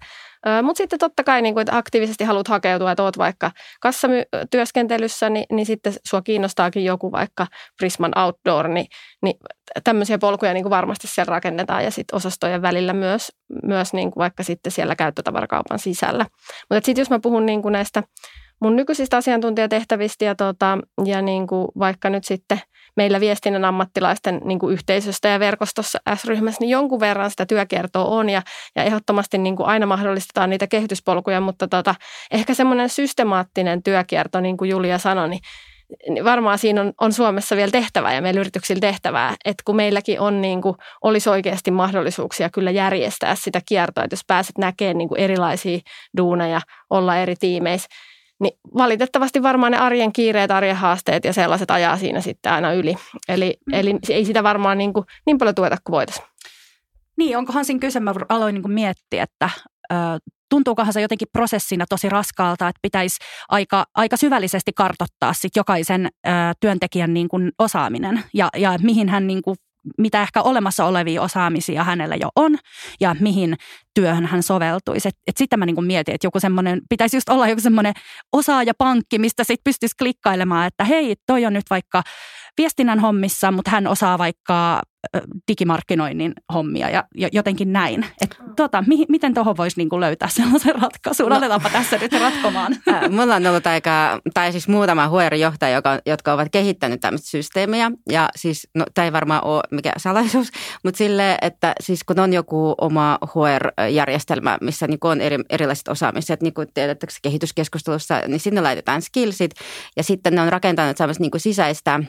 Mutta sitten totta kai, niin kuin, että aktiivisesti haluat hakeutua, että oot vaikka kassatyöskentelyssä, niin, niin sitten sua kiinnostaakin joku vaikka Prisman Outdoor, niin, niin tämmöisiä polkuja niin kuin varmasti siellä rakennetaan ja sitten osastojen välillä myös, myös niin kuin vaikka sitten siellä käyttötavarakaupan sisällä. Mutta sitten jos mä puhun niin kuin näistä mun nykyisistä asiantuntijatehtävistä ja, tota, ja niin kuin vaikka nyt sitten meillä viestinnän ammattilaisten niin kuin yhteisöstä ja verkostossa S-ryhmässä, niin jonkun verran sitä työkiertoa on ja, ja ehdottomasti niin kuin aina mahdollistetaan niitä kehityspolkuja, mutta tota, ehkä semmoinen systemaattinen työkierto, niin kuin Julia sanoi, niin niin varmaan siinä on, on Suomessa vielä tehtävää ja meillä yrityksillä tehtävää, että kun meilläkin on niin kuin, olisi oikeasti mahdollisuuksia kyllä järjestää sitä kiertoa, että jos pääset näkemään niin erilaisia duuneja, olla eri tiimeissä, niin valitettavasti varmaan ne arjen kiireet, arjen haasteet ja sellaiset ajaa siinä sitten aina yli. Eli, mm. eli ei sitä varmaan niin, kuin, niin paljon tueta kuin voitaisiin. Niin, onkohan siinä kyse, mä aloin niin miettiä, että ö, tuntuukohan se jotenkin prosessina tosi raskaalta, että pitäisi aika, aika syvällisesti kartottaa sit jokaisen ö, työntekijän niin kuin osaaminen ja, ja mihin hän niin kuin mitä ehkä olemassa olevia osaamisia hänellä jo on ja mihin työhön hän soveltuisi. Et, et sitä mä niin mietin, että joku semmoinen, pitäisi just olla joku semmoinen osaajapankki, mistä sitten pystyisi klikkailemaan, että hei, toi on nyt vaikka viestinnän hommissa, mutta hän osaa vaikka digimarkkinoinnin hommia ja jotenkin näin. Et, tota, mi, miten tuohon voisi niinku löytää sellaisen ratkaisun? No. Aletaanpa tässä nyt ratkomaan. *laughs* Mulla on ollut aika, tai siis muutama HR-johtaja, joka, jotka ovat kehittänyt tämmöistä systeemiä. Ja siis, no tämä ei varmaan ole mikään salaisuus, mutta sille, että siis kun on joku oma HR-järjestelmä, missä niinku on eri, erilaiset osaamiset, niin kuin kehityskeskustelussa, niin sinne laitetaan skillsit. Ja sitten ne on rakentanut semmoista niinku sisäistä –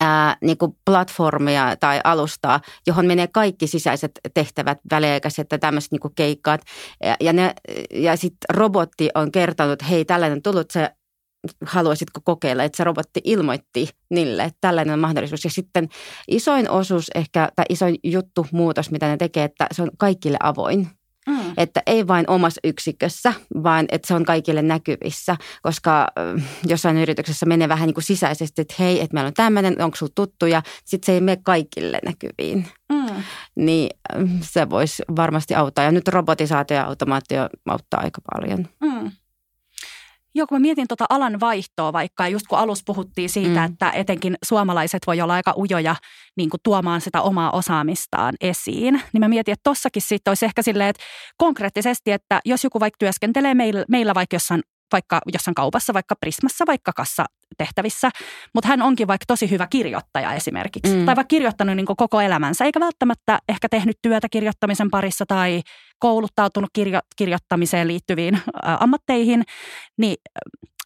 ää, niin kuin platformia tai alustaa, johon menee kaikki sisäiset tehtävät, väliaikaiset ja tämmöiset niin keikkaat. Ja, ja, ne, ja sitten robotti on kertonut, että hei, tällainen tullut, se haluaisitko kokeilla, että se robotti ilmoitti niille, että tällainen on mahdollisuus. Ja sitten isoin osuus ehkä, tai isoin juttu, muutos, mitä ne tekee, että se on kaikille avoin. Mm. Että ei vain omassa yksikössä, vaan että se on kaikille näkyvissä, koska jossain yrityksessä menee vähän niin kuin sisäisesti, että hei, että meillä on tämmöinen, onko sinulla tuttuja, sitten se ei mene kaikille näkyviin. Mm. Niin se voisi varmasti auttaa. Ja nyt robotisaatio ja automaatio auttaa aika paljon. Mm. Joo, kun mä mietin tuota alan vaihtoa vaikka, ja just kun alussa puhuttiin siitä, mm. että etenkin suomalaiset voi olla aika ujoja niin kuin tuomaan sitä omaa osaamistaan esiin, niin mä mietin, että tossakin sitten olisi ehkä silleen, että konkreettisesti, että jos joku vaikka työskentelee meillä, meillä vaikka jossain vaikka jossain kaupassa, vaikka Prismassa, vaikka kassatehtävissä, mutta hän onkin vaikka tosi hyvä kirjoittaja esimerkiksi. Mm. Tai vaikka kirjoittanut niin koko elämänsä, eikä välttämättä ehkä tehnyt työtä kirjoittamisen parissa tai kouluttautunut kirjo- kirjoittamiseen liittyviin ä, ammatteihin, niin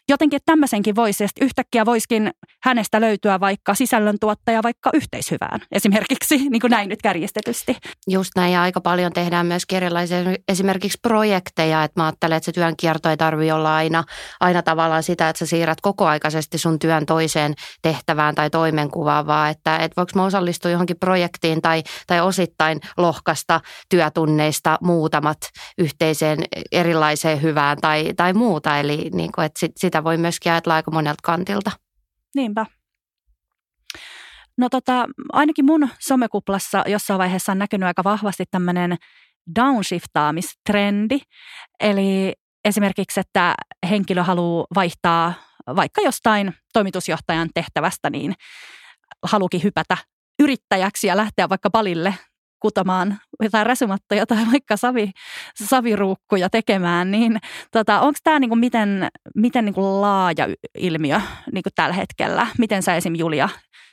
jotenkin, että tämmöisenkin voisi, että yhtäkkiä voisikin hänestä löytyä vaikka sisällöntuottaja vaikka yhteishyvään esimerkiksi, *laughs* niin kuin näin nyt kärjistetysti. Just näin ja aika paljon tehdään myös erilaisia esimerkiksi projekteja, että mä ajattelen, että se työn kierto ei tarvitse olla aina, aina tavallaan sitä, että sä siirrät kokoaikaisesti sun työn toiseen tehtävään tai toimenkuvaan, vaan että, että voiko mä osallistua johonkin projektiin tai, tai osittain lohkasta työtunneista muutamat yhteiseen erilaiseen hyvään tai, tai muuta. Eli niin kuin, että sitä voi myöskin ajatella aika monelta kantilta. Niinpä. No tota, ainakin mun somekuplassa jossain vaiheessa on näkynyt aika vahvasti tämmöinen downshiftaamistrendi. Eli esimerkiksi, että henkilö haluaa vaihtaa vaikka jostain toimitusjohtajan tehtävästä, niin halukin hypätä yrittäjäksi ja lähteä vaikka palille kutomaan jotain räsymattoja tai vaikka savi, saviruukkuja tekemään, niin tota, onko tämä niinku miten, miten niinku laaja ilmiö niinku tällä hetkellä? Miten sä esim. Julia,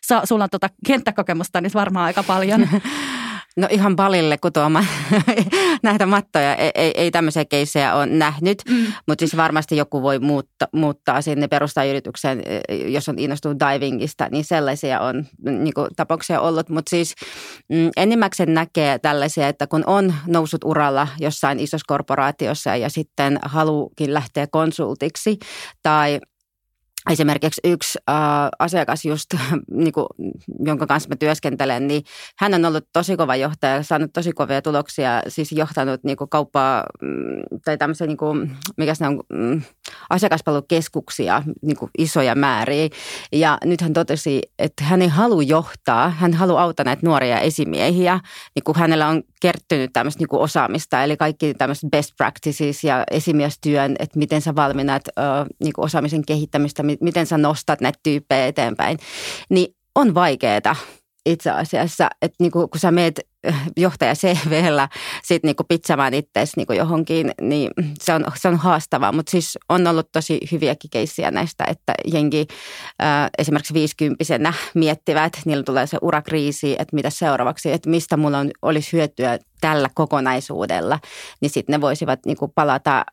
sä, sulla on tota kenttäkokemusta niin varmaan aika paljon. *laughs* No ihan balille kutoamaan *laughs* näitä mattoja. Ei, ei, ei tämmöisiä keissejä ole nähnyt, mm. mutta siis varmasti joku voi muutta, muuttaa sinne perustaa yritykseen, jos on innostunut divingista, niin sellaisia on niin kuin, tapauksia ollut. Mutta siis mm, enimmäkseen näkee tällaisia, että kun on noussut uralla jossain isossa korporaatiossa ja sitten haluukin lähteä konsultiksi tai – esimerkiksi yksi äh, asiakas just, *laughs* niin jonka kanssa mä työskentelen, niin hän on ollut tosi kova johtaja, saanut tosi kovia tuloksia, siis johtanut niin kuin kauppaa mm, tai tämmöisiä, niin kuin, mikä se on, mm, asiakaspalvelukeskuksia, niin kuin isoja määriä. Ja nyt hän totesi, että hän ei halua johtaa, hän haluaa auttaa näitä nuoria esimiehiä, niin kuin hänellä on kertynyt tämmöistä niin kuin osaamista, eli kaikki tämmöiset best practices ja esimiestyön, että miten sä valmennat äh, niin kuin osaamisen kehittämistä, miten sä nostat näitä tyyppejä eteenpäin, niin on vaikeaa itse asiassa, että niinku, kun sä meet äh, johtaja CVllä sit niinku pitsämään itseäsi niinku johonkin, niin se on, se on haastavaa. Mutta siis on ollut tosi hyviäkin keissiä näistä, että jengi äh, esimerkiksi viisikymppisenä miettivät, että niillä tulee se urakriisi, että mitä seuraavaksi, että mistä mulla on, olisi hyötyä tällä kokonaisuudella, niin sitten ne voisivat niinku palata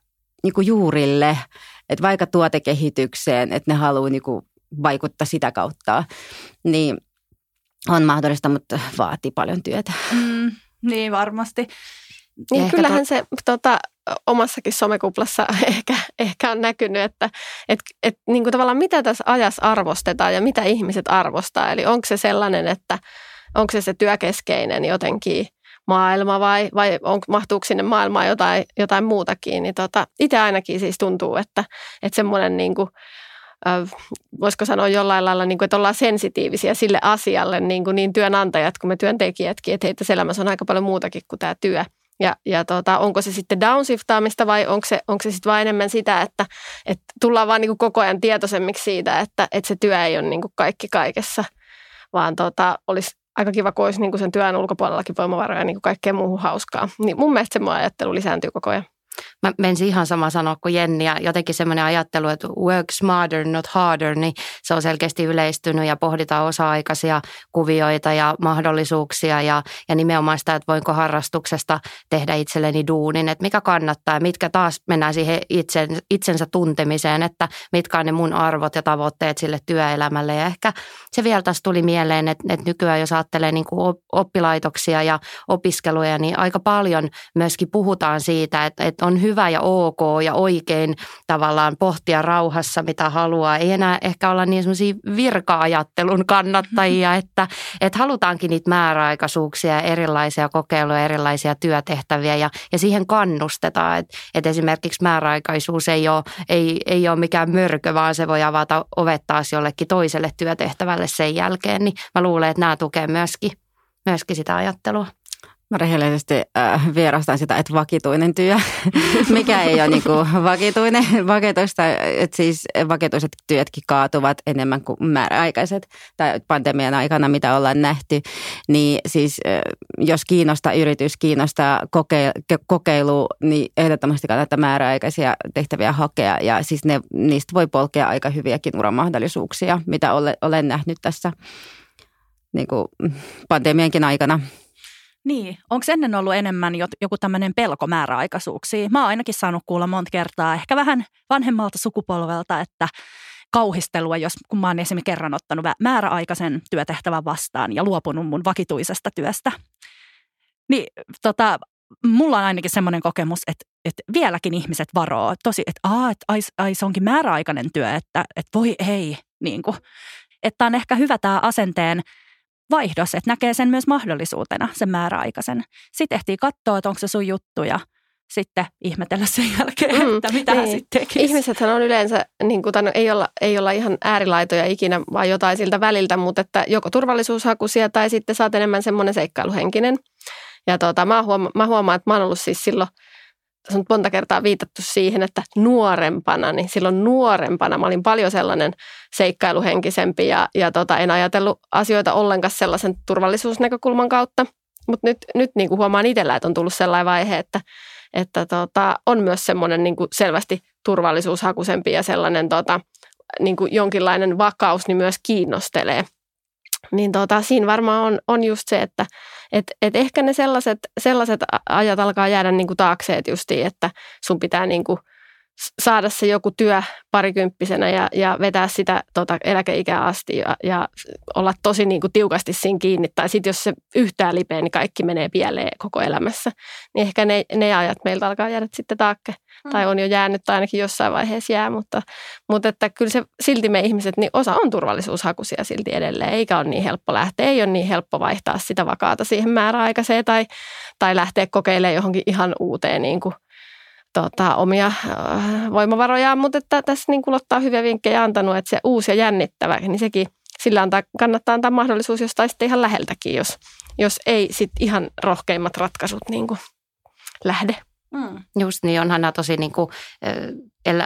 niinku juurille, että vaikka tuotekehitykseen, että ne haluaa niinku vaikuttaa sitä kautta, niin on mahdollista, mutta vaatii paljon työtä. Mm, niin varmasti. Niin kyllähän to... se tota, omassakin somekuplassa *laughs* ehkä, ehkä on näkynyt, että et, et, niin kuin tavallaan mitä tässä ajassa arvostetaan ja mitä ihmiset arvostaa. Eli onko se sellainen, että onko se se työkeskeinen jotenkin – maailma vai, vai on, mahtuuko sinne maailmaan jotain, jotain muutakin. Niin tota, itse ainakin siis tuntuu, että, että semmoinen niin kuin, voisiko sanoa jollain lailla, niin kuin, että ollaan sensitiivisiä sille asialle, niin, kuin niin työnantajat kuin me työntekijätkin, että heitä elämässä on aika paljon muutakin kuin tämä työ. Ja, ja tota, onko se sitten downshiftaamista vai onko se, onko se sitten vain enemmän sitä, että, että tullaan vaan niin kuin koko ajan tietoisemmiksi siitä, että, että se työ ei ole niin kuin kaikki kaikessa, vaan tota, olisi aika kiva, kun olisi niin kuin sen työn ulkopuolellakin voimavaroja niin kuin kaikkeen muuhun hauskaa. Niin mun mielestä se ajattelu lisääntyy koko ajan. Mä menisin ihan sama sanoa kuin Jenni ja jotenkin semmoinen ajattelu, että work smarter, not harder, niin se on selkeästi yleistynyt ja pohditaan osa-aikaisia kuvioita ja mahdollisuuksia ja, ja nimenomaan sitä, että voinko harrastuksesta tehdä itselleni duunin, että mikä kannattaa ja mitkä taas mennään siihen itsen, itsensä tuntemiseen, että mitkä on ne mun arvot ja tavoitteet sille työelämälle. Ja ehkä se vielä taas tuli mieleen, että, että nykyään jos ajattelee niin kuin oppilaitoksia ja opiskeluja, niin aika paljon myöskin puhutaan siitä, että, että on hyvä ja ok ja oikein tavallaan pohtia rauhassa, mitä haluaa. Ei enää ehkä olla niin semmoisia virka-ajattelun kannattajia, *laughs* että, että halutaankin niitä määräaikaisuuksia, erilaisia kokeiluja, erilaisia työtehtäviä ja, ja siihen kannustetaan. Että, että esimerkiksi määräaikaisuus ei ole, ei, ei ole mikään mörkö, vaan se voi avata ovet taas jollekin toiselle työtehtävälle sen jälkeen. Niin mä luulen, että nämä tukee myöskin, myöskin sitä ajattelua. Mä rehellisesti äh, vierastan sitä, että vakituinen työ, *laughs* mikä ei ole niin kuin vakituinen, vakituista, että siis vakituiset työtkin kaatuvat enemmän kuin määräaikaiset tai pandemian aikana, mitä ollaan nähty, niin siis äh, jos kiinnostaa yritys, kiinnostaa kokeilu, niin ehdottomasti kannattaa määräaikaisia tehtäviä hakea. Ja siis ne, niistä voi polkea aika hyviäkin uramahdollisuuksia, mitä olen, olen nähnyt tässä niin kuin pandemiankin aikana. Niin, onko ennen ollut enemmän joku tämmöinen pelko määräaikaisuuksiin? Mä oon ainakin saanut kuulla monta kertaa, ehkä vähän vanhemmalta sukupolvelta, että kauhistelua, jos kun mä oon esimerkiksi kerran ottanut määräaikaisen työtehtävän vastaan ja luopunut mun vakituisesta työstä. Niin tota, mulla on ainakin semmoinen kokemus, että, että vieläkin ihmiset varoo tosi, että, aa, että ai, ai, se onkin määräaikainen työ, että, että voi ei. Niin kuin. Että on ehkä hyvä tämä asenteen vaihdos, että näkee sen myös mahdollisuutena, sen määräaikaisen. Sitten ehtii katsoa, että onko se sun juttu ja sitten ihmetellä sen jälkeen, mm, että mitä niin. hän sitten tekisi. Ihmisethän on yleensä, niin kuin, ei, olla, ei olla ihan äärilaitoja ikinä, vaan jotain siltä väliltä, mutta että joko turvallisuushakuisia tai sitten saat enemmän semmoinen seikkailuhenkinen. Ja tota, mä, huoma- mä huomaan, että mä oon ollut siis silloin, tässä on monta kertaa viitattu siihen, että nuorempana, niin silloin nuorempana mä olin paljon sellainen seikkailuhenkisempi ja, ja tota, en ajatellut asioita ollenkaan sellaisen turvallisuusnäkökulman kautta. Mutta nyt, nyt niin kuin huomaan itsellä, että on tullut sellainen vaihe, että, että tota, on myös semmoinen niin kuin selvästi turvallisuushakuisempi ja sellainen tota, niin kuin jonkinlainen vakaus niin myös kiinnostelee. Niin tota, siinä varmaan on, on just se, että et, et ehkä ne sellaiset, sellaiset ajat alkaa jäädä niin kuin taakse, että justiin, että sun pitää niin kuin – saada se joku työ parikymppisenä ja, ja vetää sitä tota, eläkeikää asti ja, ja olla tosi niin kuin, tiukasti siinä kiinni. Tai sitten jos se yhtään lipee, niin kaikki menee pieleen koko elämässä. Niin ehkä ne, ne ajat meiltä alkaa jäädä sitten taakke. Mm. Tai on jo jäänyt tai ainakin jossain vaiheessa jää. Mutta, mutta että kyllä se, silti me ihmiset, niin osa on turvallisuushakuisia silti edelleen. Eikä ole niin helppo lähteä. Ei ole niin helppo vaihtaa sitä vakaata siihen määräaikaiseen tai, tai lähteä kokeilemaan johonkin ihan uuteen niin kuin tota, omia äh, voimavarojaan, mutta että tässä niin kuin ottaa hyviä vinkkejä antanut, että se uusi ja jännittävä, niin sekin sillä antaa, kannattaa antaa mahdollisuus jostain sitten ihan läheltäkin, jos, jos ei sitten ihan rohkeimmat ratkaisut niin kuin lähde. Mm. Just niin, onhan nämä tosi niin kuin,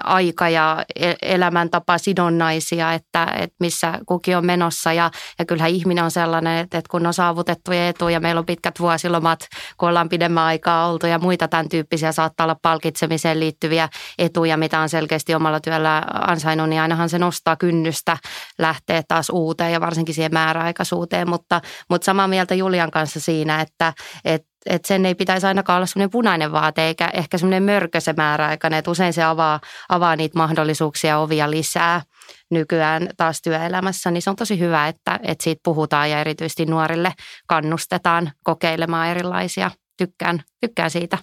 aika ja e-, elämäntapa sidonnaisia, että, että missä kukin on menossa. Ja, ja kyllähän ihminen on sellainen, että, että kun on saavutettuja etuja, meillä on pitkät vuosilomat, kun ollaan pidemmän aikaa oltu ja muita tämän tyyppisiä saattaa olla palkitsemiseen liittyviä etuja, mitä on selkeästi omalla työllä ansainnut, niin ainahan se nostaa kynnystä lähteä taas uuteen ja varsinkin siihen määräaikaisuuteen. Mutta, mutta samaa mieltä Julian kanssa siinä, että, että että sen ei pitäisi ainakaan olla semmoinen punainen vaate eikä ehkä semmoinen mörkö se määräaikainen, että usein se avaa, avaa niitä mahdollisuuksia ovia lisää nykyään taas työelämässä, niin se on tosi hyvä, että, että siitä puhutaan ja erityisesti nuorille kannustetaan kokeilemaan erilaisia. Tykkään, tykkään siitä.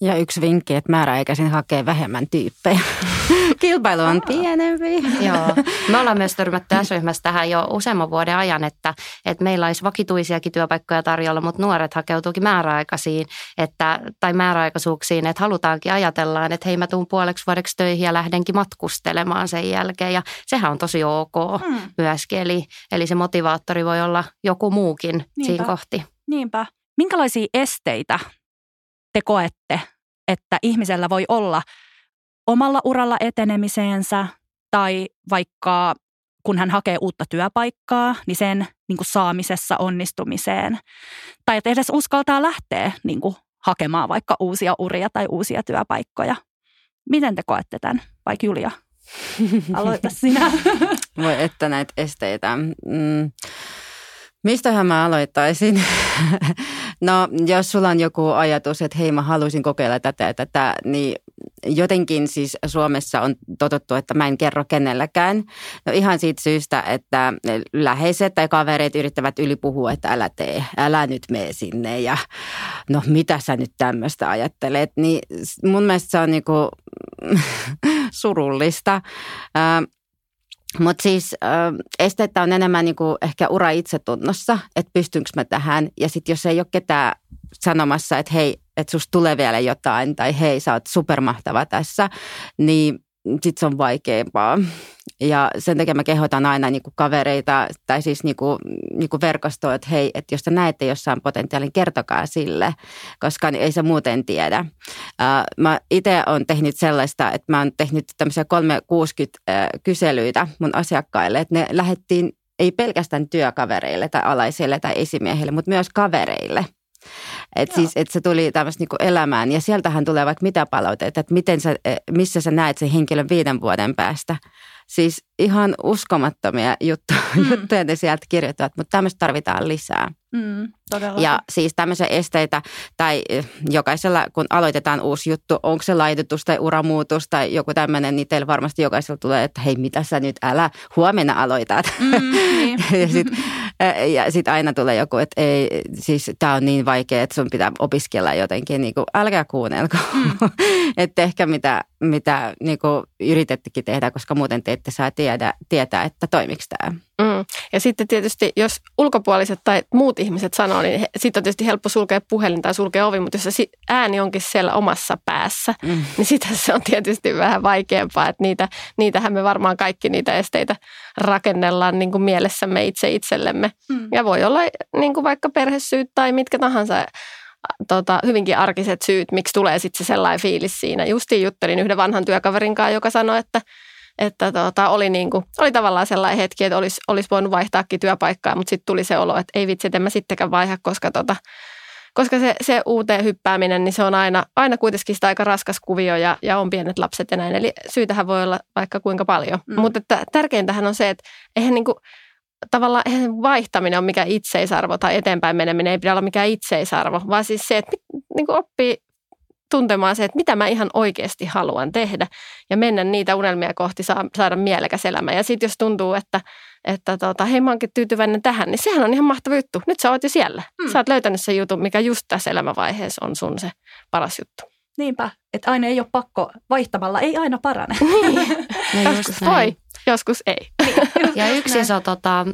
Ja yksi vinkki, että määräikäisin hakee vähemmän tyyppejä. *laughs* Kilpailu on pienempi. *laughs* Joo. Me ollaan myös törmätty S-ryhmässä tähän jo useamman vuoden ajan, että, että meillä olisi vakituisiakin työpaikkoja tarjolla, mutta nuoret hakeutuukin määräaikaisiin että, tai määräaikaisuuksiin, että halutaankin ajatellaan, että hei mä tuun puoleksi vuodeksi töihin ja lähdenkin matkustelemaan sen jälkeen. Ja sehän on tosi ok hmm. myöskin, eli, eli se motivaattori voi olla joku muukin Niinpä. siinä kohti. Niinpä. Minkälaisia esteitä te koette, että ihmisellä voi olla omalla uralla etenemiseensä tai vaikka kun hän hakee uutta työpaikkaa, niin sen niin kuin saamisessa onnistumiseen. Tai että edes uskaltaa lähteä niin kuin hakemaan vaikka uusia uria tai uusia työpaikkoja. Miten te koette tämän, vaikka Julia? *laughs* Aloita sinä. Voi että näitä esteitä. Mm. Mistähän mä aloittaisin? *laughs* no, jos sulla on joku ajatus, että hei mä haluaisin kokeilla tätä ja tätä, niin jotenkin siis Suomessa on totuttu, että mä en kerro kenelläkään. No ihan siitä syystä, että läheiset tai kavereet yrittävät ylipuhua, että älä tee, älä nyt mene sinne ja no mitä sä nyt tämmöistä ajattelet. Niin mun mielestä se on niinku *laughs* surullista. Mutta siis äh, esteettä on enemmän niinku ehkä ura itsetunnossa, että pystynkö mä tähän. Ja sitten jos ei ole ketään sanomassa, että hei, että susta tulee vielä jotain tai hei, sä oot supermahtava tässä, niin sitten se on vaikeampaa. Ja sen takia mä kehotan aina niin kuin kavereita tai siis niin kuin, niin kuin verkostoa, että hei, että jos te näette jossain potentiaalin, kertokaa sille, koska ei se muuten tiedä. Mä itse olen tehnyt sellaista, että mä oon tehnyt tämmöisiä 360 kyselyitä mun asiakkaille, että ne lähettiin ei pelkästään työkavereille tai alaisille tai esimiehille, mutta myös kavereille – et siis, et se tuli tämmöistä niinku elämään ja sieltähän tulee vaikka mitä palautteita, että miten sä, e, missä sä näet sen henkilön viiden vuoden päästä. Siis ihan uskomattomia juttuja, mm. juttuja ne sieltä kirjoittavat, mutta tämmöistä tarvitaan lisää. Mm, todella. Ja siis tämmöisiä esteitä, tai eh, jokaisella, kun aloitetaan uusi juttu, onko se laitetus tai uramuutos tai joku tämmöinen, niin teillä varmasti jokaisella tulee, että hei, mitä sä nyt, älä huomenna aloitat. Mm, niin. *laughs* ja sitten eh, sit aina tulee joku, että ei, siis tämä on niin vaikea, että sun pitää opiskella jotenkin, niin kuin, älkää kuunnelko. Mm. *laughs* että ehkä mitä, mitä niin kuin yritettekin tehdä, koska muuten te ette saa tiedä, tietää, että toimiko tämä. Mm. Ja sitten tietysti, jos ulkopuoliset tai muut ihmiset sanoo, niin sitten on tietysti helppo sulkea puhelin tai sulkea ovi, mutta jos se ääni onkin siellä omassa päässä, mm. niin sitä se on tietysti vähän vaikeampaa. Että niitä, niitähän me varmaan kaikki niitä esteitä rakennellaan niin kuin mielessämme itse itsellemme. Mm. Ja voi olla niin kuin vaikka perhesyyt tai mitkä tahansa tota, hyvinkin arkiset syyt, miksi tulee sitten se sellainen fiilis siinä. Justiin juttelin yhden vanhan työkaverin kanssa, joka sanoi, että että tota, oli, niin kuin, oli tavallaan sellainen hetki, että olisi, olisi voinut vaihtaakin työpaikkaa, mutta sitten tuli se olo, että ei vitsi, että en mä sittenkään vaiha, koska, tota, koska se, se uuteen hyppääminen, niin se on aina, aina kuitenkin sitä aika raskas kuvio ja, ja on pienet lapset ja näin. Eli syytähän voi olla vaikka kuinka paljon. Mm. Mutta että tärkeintähän on se, että eihän niin kuin, tavallaan eihän vaihtaminen on mikä itseisarvo tai eteenpäin meneminen ei pidä olla mikään itseisarvo, vaan siis se, että niin kuin oppii tuntemaan se, että mitä mä ihan oikeasti haluan tehdä ja mennä niitä unelmia kohti saada mielekäs elämä. Ja sitten jos tuntuu, että, että tota, hei mä oonkin tyytyväinen tähän, niin sehän on ihan mahtava juttu. Nyt sä oot jo siellä. Hmm. Sä oot löytänyt sen jutun, mikä just tässä elämävaiheessa on sun se paras juttu. Niinpä, että aina ei ole pakko vaihtamalla, ei aina parane. Niin. *laughs* no joskus voi, joskus ei. *laughs* Niin, ja yksi iso tota,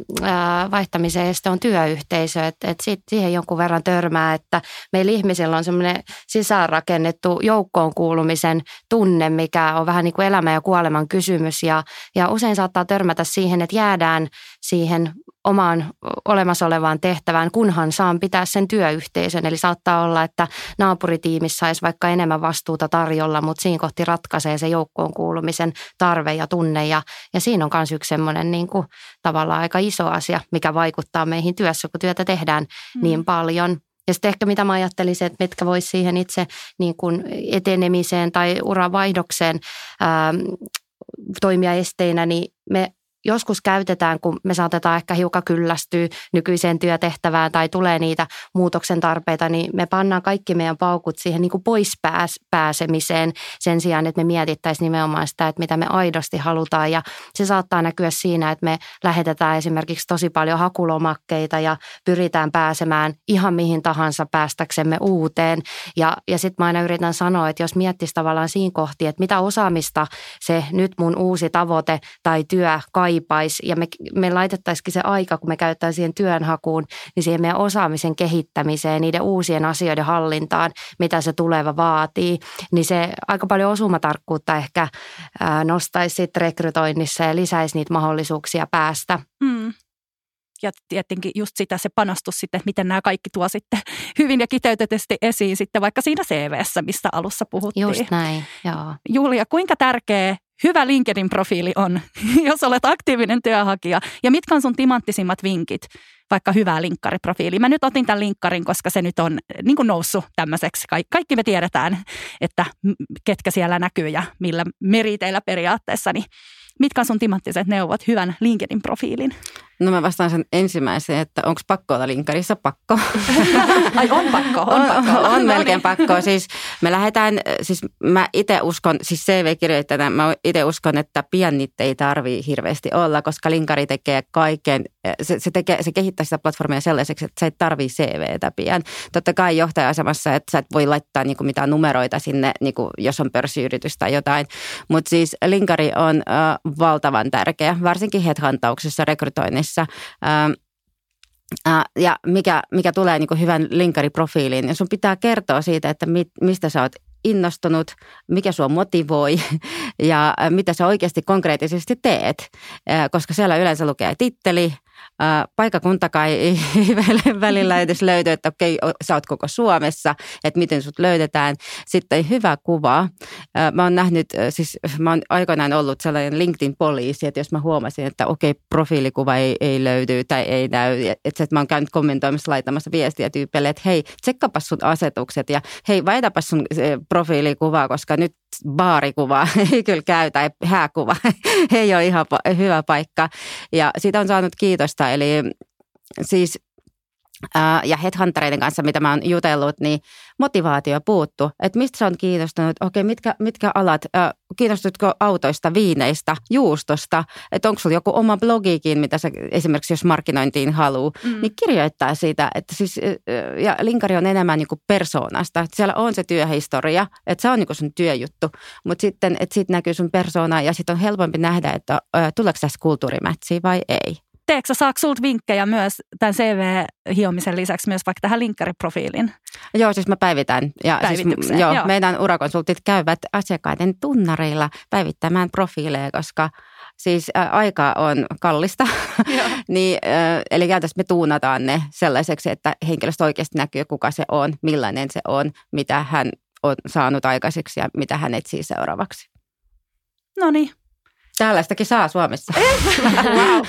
vaihtamisen este on työyhteisö, että et siihen jonkun verran törmää, että meillä ihmisillä on semmoinen sisäänrakennettu joukkoon kuulumisen tunne, mikä on vähän niin kuin elämän ja kuoleman kysymys. Ja, ja usein saattaa törmätä siihen, että jäädään siihen omaan olemassa olevaan tehtävään, kunhan saan pitää sen työyhteisön. Eli saattaa olla, että naapuritiimissä saisi vaikka enemmän vastuuta tarjolla, mutta siinä kohti ratkaisee se joukkoon kuulumisen tarve ja tunne. Ja, ja siinä on myös yksi semmoinen niin kuin, tavallaan aika iso asia, mikä vaikuttaa meihin työssä, kun työtä tehdään mm. niin paljon. Ja sitten ehkä mitä mä ajattelisin, että mitkä voisi siihen itse niin kuin etenemiseen tai uravaihdokseen ää, toimia esteinä, niin me joskus käytetään, kun me saatetaan ehkä hiukan kyllästyä nykyiseen työtehtävään tai tulee niitä muutoksen tarpeita, niin me pannaan kaikki meidän paukut siihen niin kuin pois pääs, pääsemiseen sen sijaan, että me mietittäisiin nimenomaan sitä, että mitä me aidosti halutaan. Ja se saattaa näkyä siinä, että me lähetetään esimerkiksi tosi paljon hakulomakkeita ja pyritään pääsemään ihan mihin tahansa päästäksemme uuteen. Ja, ja sitten mä aina yritän sanoa, että jos miettisi tavallaan siinä kohti, että mitä osaamista se nyt mun uusi tavoite tai työ kaipaisi ja me, me laitettaisikin se aika, kun me käyttäisiin siihen työnhakuun, niin siihen meidän osaamisen kehittämiseen, niiden uusien asioiden hallintaan, mitä se tuleva vaatii, niin se aika paljon osumatarkkuutta ehkä nostaisi sitten rekrytoinnissa ja lisäisi niitä mahdollisuuksia päästä. Mm ja tietenkin just sitä se panostus sitten, että miten nämä kaikki tuo sitten hyvin ja kiteytetysti esiin sitten vaikka siinä CVssä, mistä alussa puhuttiin. Just näin, joo. Julia, kuinka tärkeä hyvä LinkedIn-profiili on, *laughs* jos olet aktiivinen työhakija? Ja mitkä on sun timanttisimmat vinkit vaikka hyvää linkkariprofiiliä? Mä nyt otin tämän linkkarin, koska se nyt on niin kuin noussut tämmöiseksi. Kaikki me tiedetään, että ketkä siellä näkyy ja millä meriteillä periaatteessa. Niin mitkä on sun timanttiset neuvot hyvän LinkedIn-profiilin? No mä vastaan sen ensimmäiseen, että onko pakko olla linkkarissa? Pakko. *laughs* Ai on pakko, on, on pakko. On, on melkein pakko. Siis me lähdetään, siis mä itse uskon, siis CV-kirjoittajana mä itse uskon, että pian niitä ei tarvii hirveästi olla, koska linkari tekee kaiken, se, se, tekee, se kehittää sitä platformia sellaiseksi, että sä et tarvii CVtä pian. Totta kai johtaja-asemassa, että sä et voi laittaa niinku mitään numeroita sinne, niinku, jos on pörssiyritys tai jotain. Mutta siis linkari on uh, valtavan tärkeä, varsinkin headhuntauksessa, rekrytoinnissa töissä. Ähm, äh, ja mikä, mikä tulee niin kuin hyvän linkkariprofiiliin, niin sun pitää kertoa siitä, että mistä sä oot innostunut, mikä sua motivoi *laughs* ja äh, mitä sä oikeasti konkreettisesti teet. Äh, koska siellä yleensä lukee titteli, paikakuntakaan ei, ei *laughs* välillä edes löydy, että okei, sä oot koko Suomessa, että miten sut löydetään. Sitten hyvä kuva. Mä oon nähnyt, siis mä oon aikoinaan ollut sellainen LinkedIn-poliisi, että jos mä huomasin, että okei, profiilikuva ei, ei löydy tai ei näy, että, mä oon käynyt kommentoimassa, laittamassa viestiä tyypeille, että hei, tsekkapas sun asetukset ja hei, vaihdapas sun profiilikuvaa, koska nyt baarikuva *laughs* ei kyllä käy tai hääkuva *laughs* ei ole ihan hyvä paikka. Ja siitä on saanut kiitosta, eli siis ja headhuntereiden kanssa, mitä mä oon jutellut, niin motivaatio puuttu. Että mistä sä on kiinnostunut, okei, mitkä, mitkä alat, kiinnostutko autoista, viineistä, juustosta, että onko sulla joku oma blogikin, mitä sä esimerkiksi jos markkinointiin haluaa, mm. niin kirjoittaa siitä, että siis, ja linkari on enemmän niin kuin persoonasta, että siellä on se työhistoria, että se on niin kuin sun työjuttu, mutta sitten, että siitä näkyy sun persoona ja sitten on helpompi nähdä, että tuleeko tässä kulttuurimätsiä vai ei teekö saako sulta vinkkejä myös tämän CV-hiomisen lisäksi myös vaikka tähän linkkariprofiilin? Joo, siis mä päivitän. Ja siis, joo, joo. meidän urakonsultit käyvät asiakkaiden tunnareilla päivittämään profiileja, koska siis ä, aika on kallista. *laughs* niin, ä, eli käytännössä me tuunataan ne sellaiseksi, että henkilöstö oikeasti näkyy, kuka se on, millainen se on, mitä hän on saanut aikaiseksi ja mitä hän etsii seuraavaksi. No niin, Tällaistakin saa Suomessa. *laughs* wow.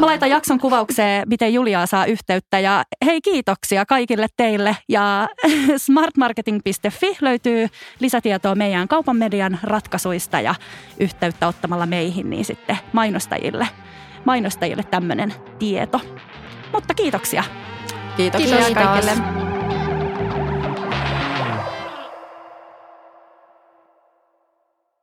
Mä laitan jakson kuvaukseen, miten Juliaa saa yhteyttä. Ja hei kiitoksia kaikille teille. Ja *laughs* smartmarketing.fi löytyy lisätietoa meidän kaupan median ratkaisuista ja yhteyttä ottamalla meihin, niin sitten mainostajille, mainostajille tämmöinen tieto. Mutta kiitoksia. Kiitoksia Kiitos. kaikille.